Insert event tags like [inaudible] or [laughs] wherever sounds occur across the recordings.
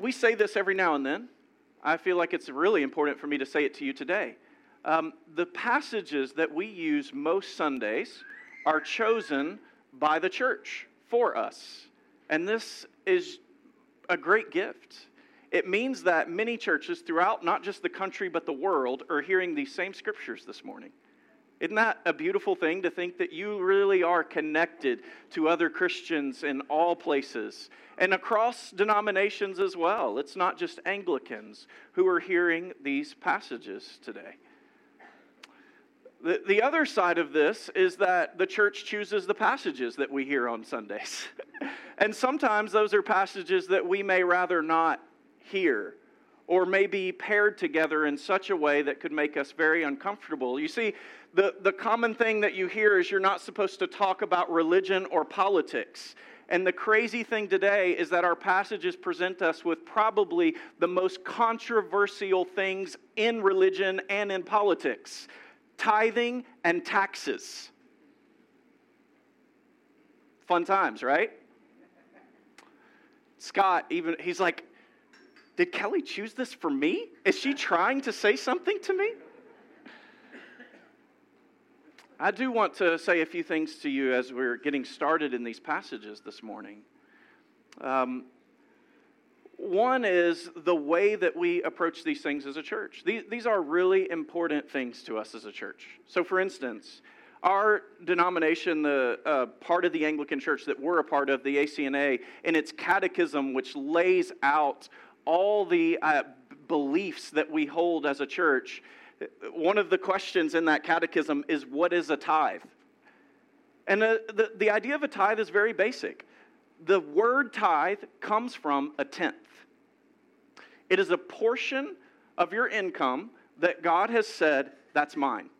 we say this every now and then. I feel like it's really important for me to say it to you today. Um, the passages that we use most Sundays are chosen by the church for us. And this is a great gift. It means that many churches throughout not just the country but the world are hearing these same scriptures this morning. Isn't that a beautiful thing to think that you really are connected to other Christians in all places and across denominations as well? It's not just Anglicans who are hearing these passages today. The, the other side of this is that the church chooses the passages that we hear on Sundays. [laughs] and sometimes those are passages that we may rather not hear or maybe paired together in such a way that could make us very uncomfortable. You see, the, the common thing that you hear is you're not supposed to talk about religion or politics. And the crazy thing today is that our passages present us with probably the most controversial things in religion and in politics tithing and taxes. Fun times, right? Scott, even, he's like, Did Kelly choose this for me? Is she trying to say something to me? I do want to say a few things to you as we're getting started in these passages this morning. Um, one is the way that we approach these things as a church. These, these are really important things to us as a church. So, for instance, our denomination, the uh, part of the Anglican Church that we're a part of, the ACNA, in its catechism, which lays out all the uh, beliefs that we hold as a church, one of the questions in that catechism is what is a tithe? And the, uh, the, the idea of a tithe is very basic. The word tithe comes from a tenth, it is a portion of your income that God has said, that's mine.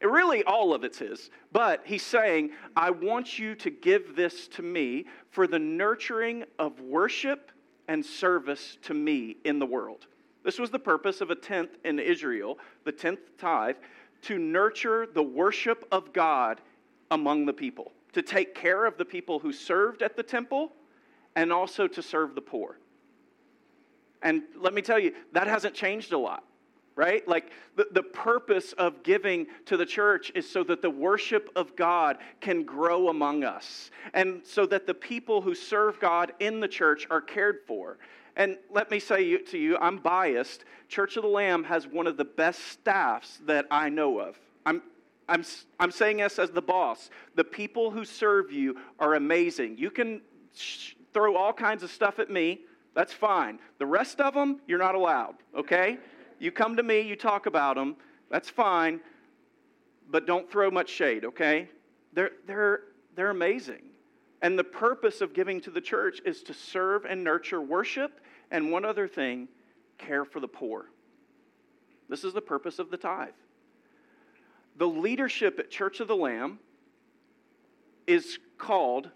It really, all of it's His. But He's saying, I want you to give this to me for the nurturing of worship and service to me in the world. This was the purpose of a tenth in Israel, the tenth tithe, to nurture the worship of God among the people, to take care of the people who served at the temple, and also to serve the poor. And let me tell you, that hasn't changed a lot, right? Like the, the purpose of giving to the church is so that the worship of God can grow among us, and so that the people who serve God in the church are cared for. And let me say to you, I'm biased. Church of the Lamb has one of the best staffs that I know of. I'm, I'm, I'm saying this as the boss. The people who serve you are amazing. You can sh- throw all kinds of stuff at me, that's fine. The rest of them, you're not allowed, okay? You come to me, you talk about them, that's fine, but don't throw much shade, okay? They're, they're, they're amazing. And the purpose of giving to the church is to serve and nurture worship, and one other thing, care for the poor. This is the purpose of the tithe. The leadership at Church of the Lamb is called,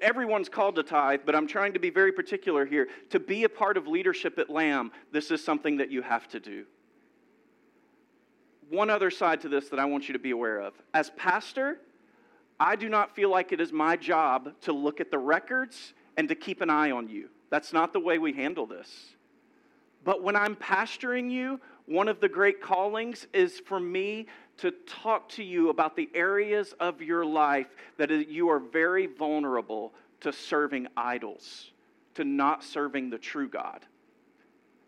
everyone's called to tithe, but I'm trying to be very particular here. To be a part of leadership at Lamb, this is something that you have to do. One other side to this that I want you to be aware of. As pastor, I do not feel like it is my job to look at the records and to keep an eye on you. That's not the way we handle this. But when I'm pastoring you, one of the great callings is for me to talk to you about the areas of your life that you are very vulnerable to serving idols, to not serving the true God.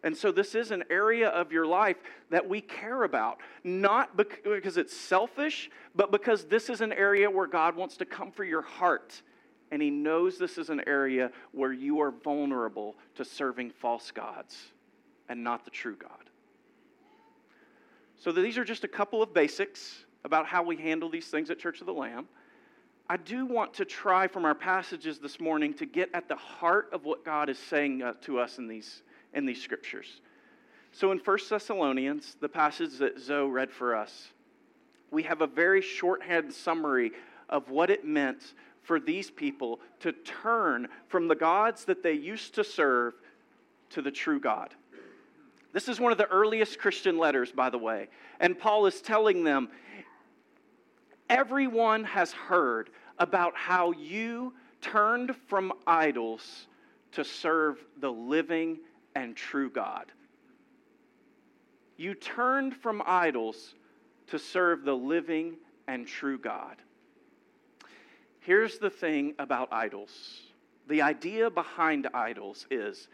And so, this is an area of your life that we care about, not because it's selfish, but because this is an area where God wants to come for your heart. And He knows this is an area where you are vulnerable to serving false gods and not the true God. So, these are just a couple of basics about how we handle these things at Church of the Lamb. I do want to try from our passages this morning to get at the heart of what God is saying uh, to us in these in these scriptures. So in 1 Thessalonians, the passage that Zoe read for us, we have a very shorthand summary of what it meant for these people to turn from the gods that they used to serve to the true God. This is one of the earliest Christian letters, by the way. And Paul is telling them everyone has heard about how you turned from idols to serve the living and true God. You turned from idols to serve the living and true God. Here's the thing about idols the idea behind idols is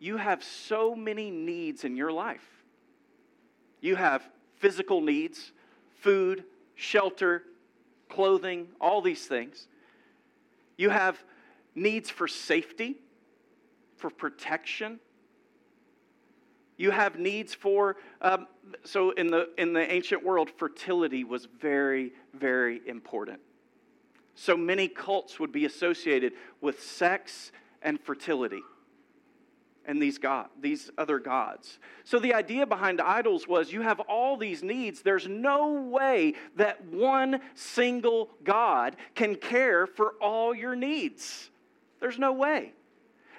you have so many needs in your life. You have physical needs, food, shelter, clothing, all these things. You have needs for safety, for protection. You have needs for, um, so in the, in the ancient world, fertility was very, very important. So many cults would be associated with sex and fertility and these god these other gods so the idea behind idols was you have all these needs there's no way that one single god can care for all your needs there's no way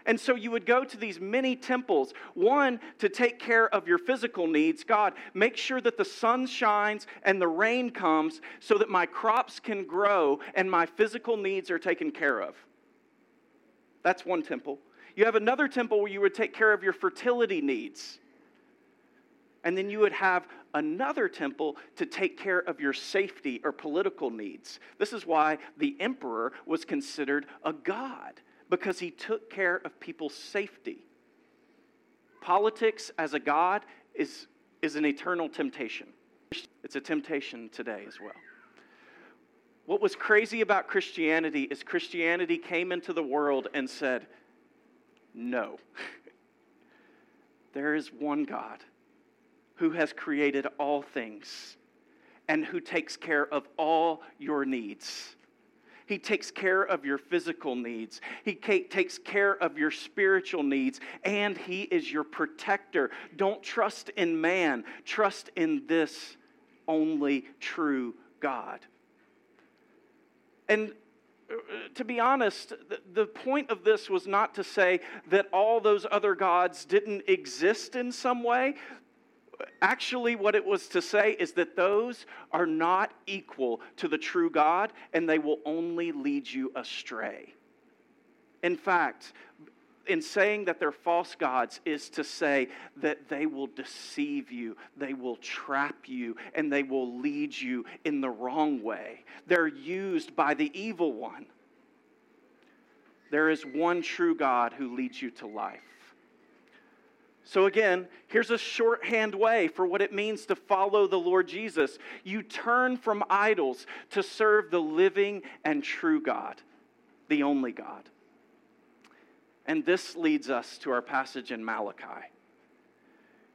and so you would go to these many temples, one to take care of your physical needs. God, make sure that the sun shines and the rain comes so that my crops can grow and my physical needs are taken care of. That's one temple. You have another temple where you would take care of your fertility needs. And then you would have another temple to take care of your safety or political needs. This is why the emperor was considered a god, because he took care of people's safety. Politics as a god is, is an eternal temptation. It's a temptation today as well. What was crazy about Christianity is Christianity came into the world and said, no. [laughs] there is one God who has created all things and who takes care of all your needs. He takes care of your physical needs. He takes care of your spiritual needs. And He is your protector. Don't trust in man, trust in this only true God. And to be honest, the point of this was not to say that all those other gods didn't exist in some way. Actually, what it was to say is that those are not equal to the true God and they will only lead you astray. In fact, in saying that they're false gods is to say that they will deceive you, they will trap you, and they will lead you in the wrong way. They're used by the evil one. There is one true God who leads you to life. So, again, here's a shorthand way for what it means to follow the Lord Jesus. You turn from idols to serve the living and true God, the only God. And this leads us to our passage in Malachi.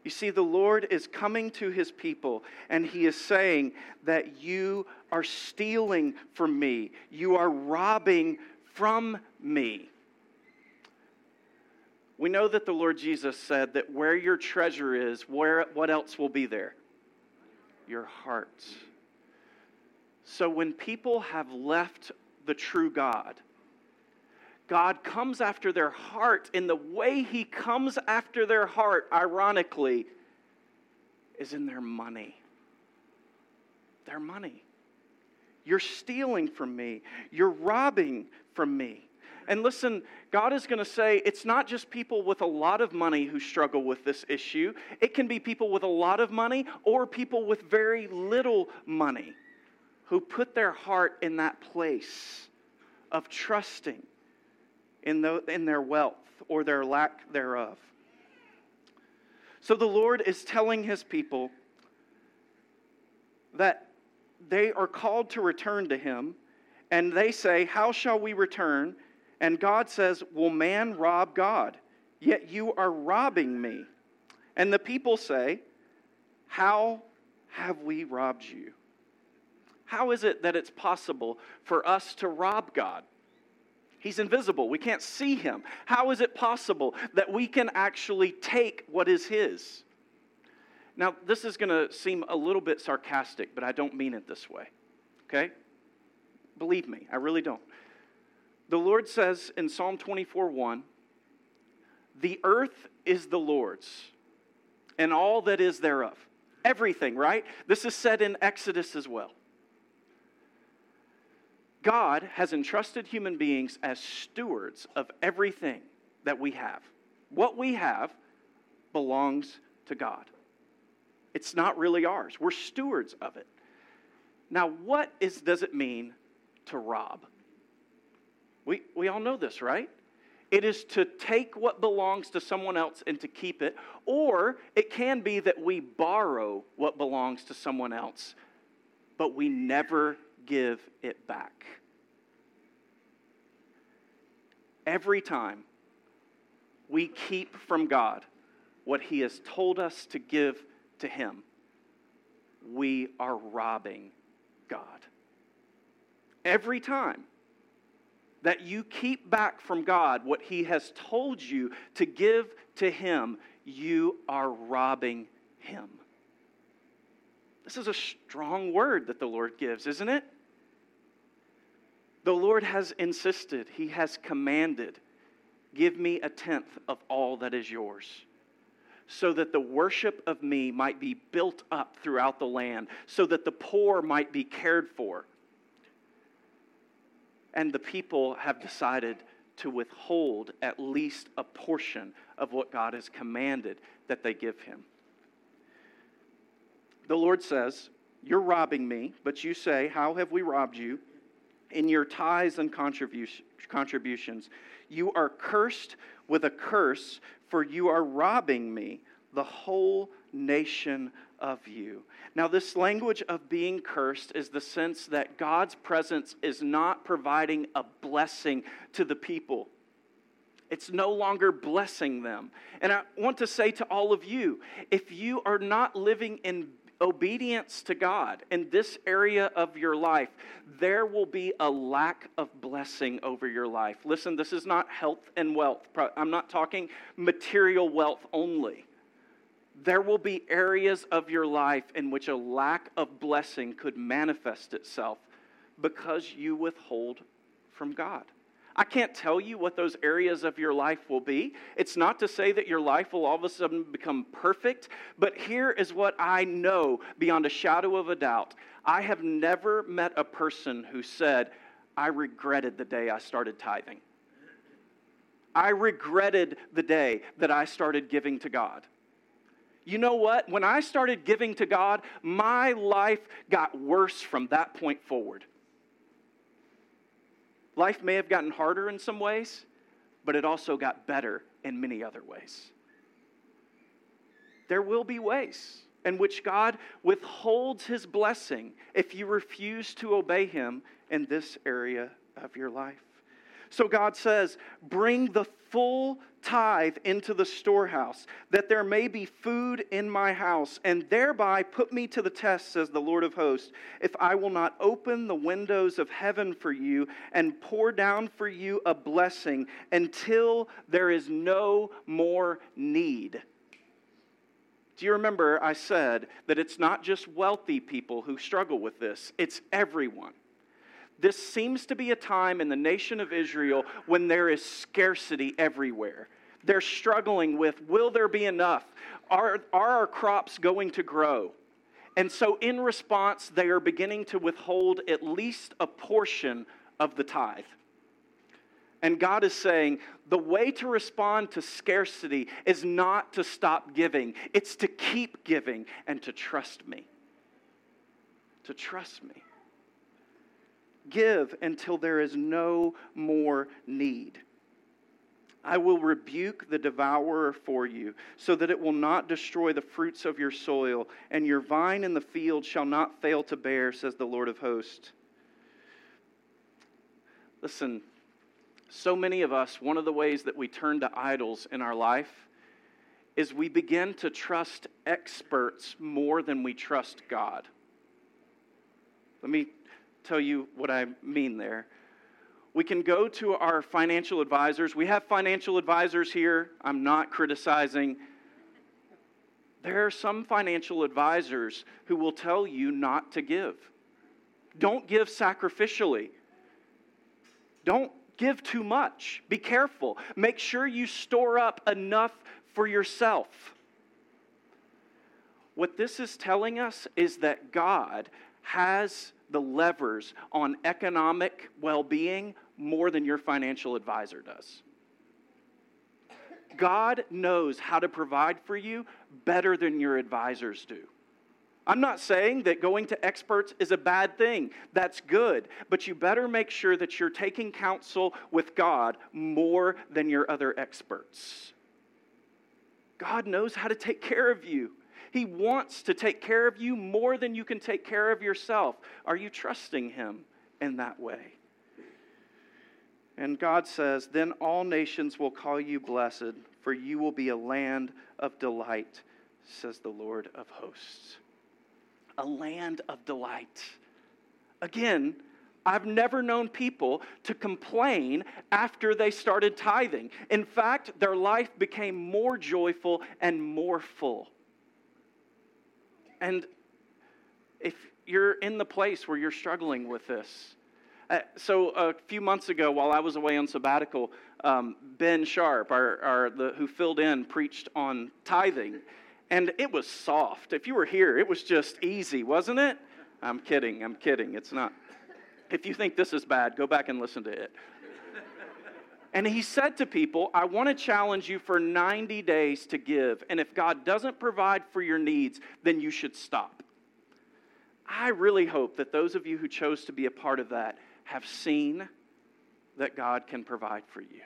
You see, the Lord is coming to his people, and he is saying that you are stealing from me, you are robbing from me. We know that the Lord Jesus said that where your treasure is, where, what else will be there? Your heart. So when people have left the true God, God comes after their heart, and the way He comes after their heart, ironically, is in their money. Their money. You're stealing from me, you're robbing from me. And listen, God is going to say it's not just people with a lot of money who struggle with this issue. It can be people with a lot of money or people with very little money who put their heart in that place of trusting in, the, in their wealth or their lack thereof. So the Lord is telling his people that they are called to return to him, and they say, How shall we return? And God says, Will man rob God? Yet you are robbing me. And the people say, How have we robbed you? How is it that it's possible for us to rob God? He's invisible. We can't see him. How is it possible that we can actually take what is his? Now, this is going to seem a little bit sarcastic, but I don't mean it this way. Okay? Believe me, I really don't. The Lord says in Psalm 24 1, the earth is the Lord's and all that is thereof. Everything, right? This is said in Exodus as well. God has entrusted human beings as stewards of everything that we have. What we have belongs to God. It's not really ours. We're stewards of it. Now, what is, does it mean to rob? We, we all know this, right? It is to take what belongs to someone else and to keep it, or it can be that we borrow what belongs to someone else, but we never give it back. Every time we keep from God what He has told us to give to Him, we are robbing God. Every time that you keep back from God what He has told you to give to Him, you are robbing Him. This is a strong word that the Lord gives, isn't it? The Lord has insisted, He has commanded, give me a tenth of all that is yours so that the worship of me might be built up throughout the land, so that the poor might be cared for. And the people have decided to withhold at least a portion of what God has commanded that they give him. The Lord says, You're robbing me, but you say, How have we robbed you? In your tithes and contributions, you are cursed with a curse, for you are robbing me, the whole nation of you. Now, this language of being cursed is the sense that God's presence is not providing a blessing to the people. It's no longer blessing them. And I want to say to all of you if you are not living in obedience to God in this area of your life, there will be a lack of blessing over your life. Listen, this is not health and wealth. I'm not talking material wealth only there will be areas of your life in which a lack of blessing could manifest itself because you withhold from God. I can't tell you what those areas of your life will be. It's not to say that your life will all of a sudden become perfect, but here is what I know beyond a shadow of a doubt. I have never met a person who said, I regretted the day I started tithing. I regretted the day that I started giving to God you know what? When I started giving to God, my life got worse from that point forward. Life may have gotten harder in some ways, but it also got better in many other ways. There will be ways in which God withholds his blessing if you refuse to obey him in this area of your life. So God says, Bring the full tithe into the storehouse, that there may be food in my house, and thereby put me to the test, says the Lord of hosts, if I will not open the windows of heaven for you and pour down for you a blessing until there is no more need. Do you remember I said that it's not just wealthy people who struggle with this, it's everyone. This seems to be a time in the nation of Israel when there is scarcity everywhere. They're struggling with will there be enough? Are, are our crops going to grow? And so, in response, they are beginning to withhold at least a portion of the tithe. And God is saying the way to respond to scarcity is not to stop giving, it's to keep giving and to trust me. To trust me. Give until there is no more need. I will rebuke the devourer for you, so that it will not destroy the fruits of your soil, and your vine in the field shall not fail to bear, says the Lord of hosts. Listen, so many of us, one of the ways that we turn to idols in our life is we begin to trust experts more than we trust God. Let me tell you what I mean there. We can go to our financial advisors. We have financial advisors here. I'm not criticizing. There are some financial advisors who will tell you not to give. Don't give sacrificially. Don't give too much. Be careful. Make sure you store up enough for yourself. What this is telling us is that God has the levers on economic well being more than your financial advisor does. God knows how to provide for you better than your advisors do. I'm not saying that going to experts is a bad thing. That's good. But you better make sure that you're taking counsel with God more than your other experts. God knows how to take care of you. He wants to take care of you more than you can take care of yourself. Are you trusting Him in that way? And God says, Then all nations will call you blessed, for you will be a land of delight, says the Lord of hosts. A land of delight. Again, I've never known people to complain after they started tithing. In fact, their life became more joyful and more full. And if you're in the place where you're struggling with this, uh, so a few months ago, while I was away on sabbatical, um, Ben Sharp, our, our, the, who filled in, preached on tithing, and it was soft. If you were here, it was just easy, wasn't it? I'm kidding. I'm kidding. It's not. If you think this is bad, go back and listen to it. And he said to people, I want to challenge you for 90 days to give. And if God doesn't provide for your needs, then you should stop. I really hope that those of you who chose to be a part of that have seen that God can provide for you.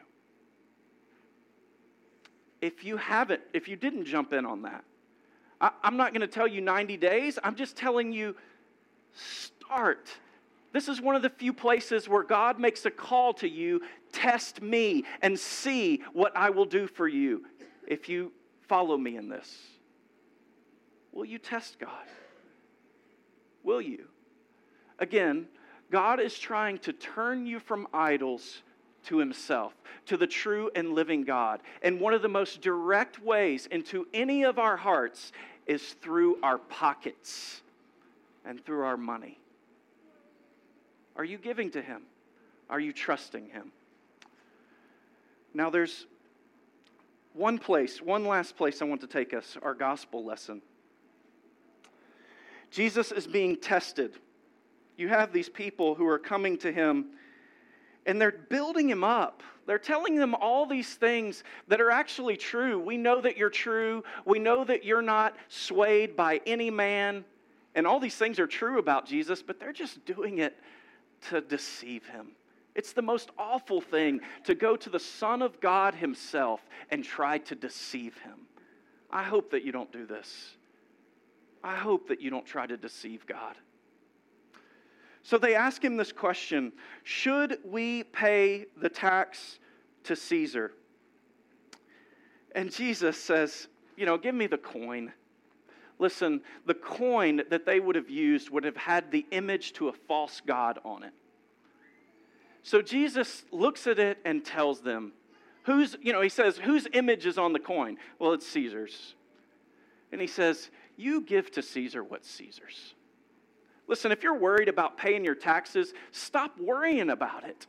If you haven't, if you didn't jump in on that, I, am not going to tell you 90 days. I'm just telling you start. This is one of the few places where God makes a call to you test me and see what I will do for you if you follow me in this. Will you test God? Will you? Again, God is trying to turn you from idols to Himself, to the true and living God. And one of the most direct ways into any of our hearts is through our pockets and through our money. Are you giving to Him? Are you trusting Him? Now, there's one place, one last place I want to take us, our gospel lesson. Jesus is being tested you have these people who are coming to him and they're building him up. They're telling them all these things that are actually true. We know that you're true. We know that you're not swayed by any man. And all these things are true about Jesus, but they're just doing it to deceive him. It's the most awful thing to go to the Son of God Himself and try to deceive Him. I hope that you don't do this. I hope that you don't try to deceive God. So they ask him this question Should we pay the tax to Caesar? And Jesus says, You know, give me the coin. Listen, the coin that they would have used would have had the image to a false god on it. So Jesus looks at it and tells them, Whose, you know, he says, Whose image is on the coin? Well, it's Caesar's. And he says, You give to Caesar what's Caesar's. Listen, if you're worried about paying your taxes, stop worrying about it.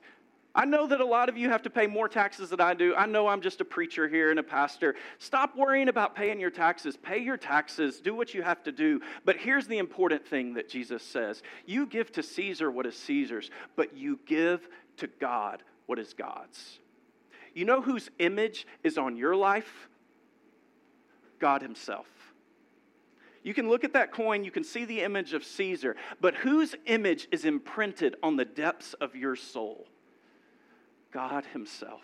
I know that a lot of you have to pay more taxes than I do. I know I'm just a preacher here and a pastor. Stop worrying about paying your taxes. Pay your taxes. Do what you have to do. But here's the important thing that Jesus says You give to Caesar what is Caesar's, but you give to God what is God's. You know whose image is on your life? God Himself. You can look at that coin, you can see the image of Caesar, but whose image is imprinted on the depths of your soul? God Himself.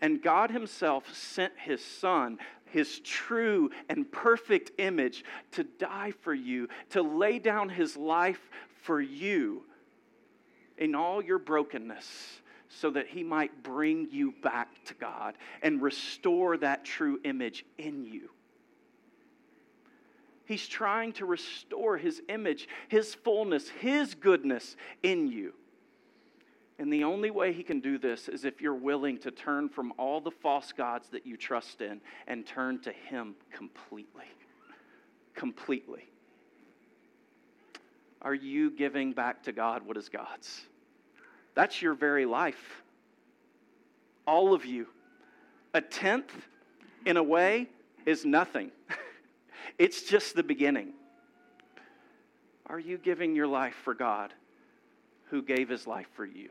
And God Himself sent His Son, His true and perfect image, to die for you, to lay down His life for you in all your brokenness so that he might bring you back to God and restore that true image in you. He's trying to restore his image, his fullness, his goodness in you. And the only way he can do this is if you're willing to turn from all the false gods that you trust in and turn to him completely. Completely. Are you giving back to God what is God's? That's your very life. All of you. A tenth, in a way, is nothing. [laughs] It's just the beginning. Are you giving your life for God who gave his life for you?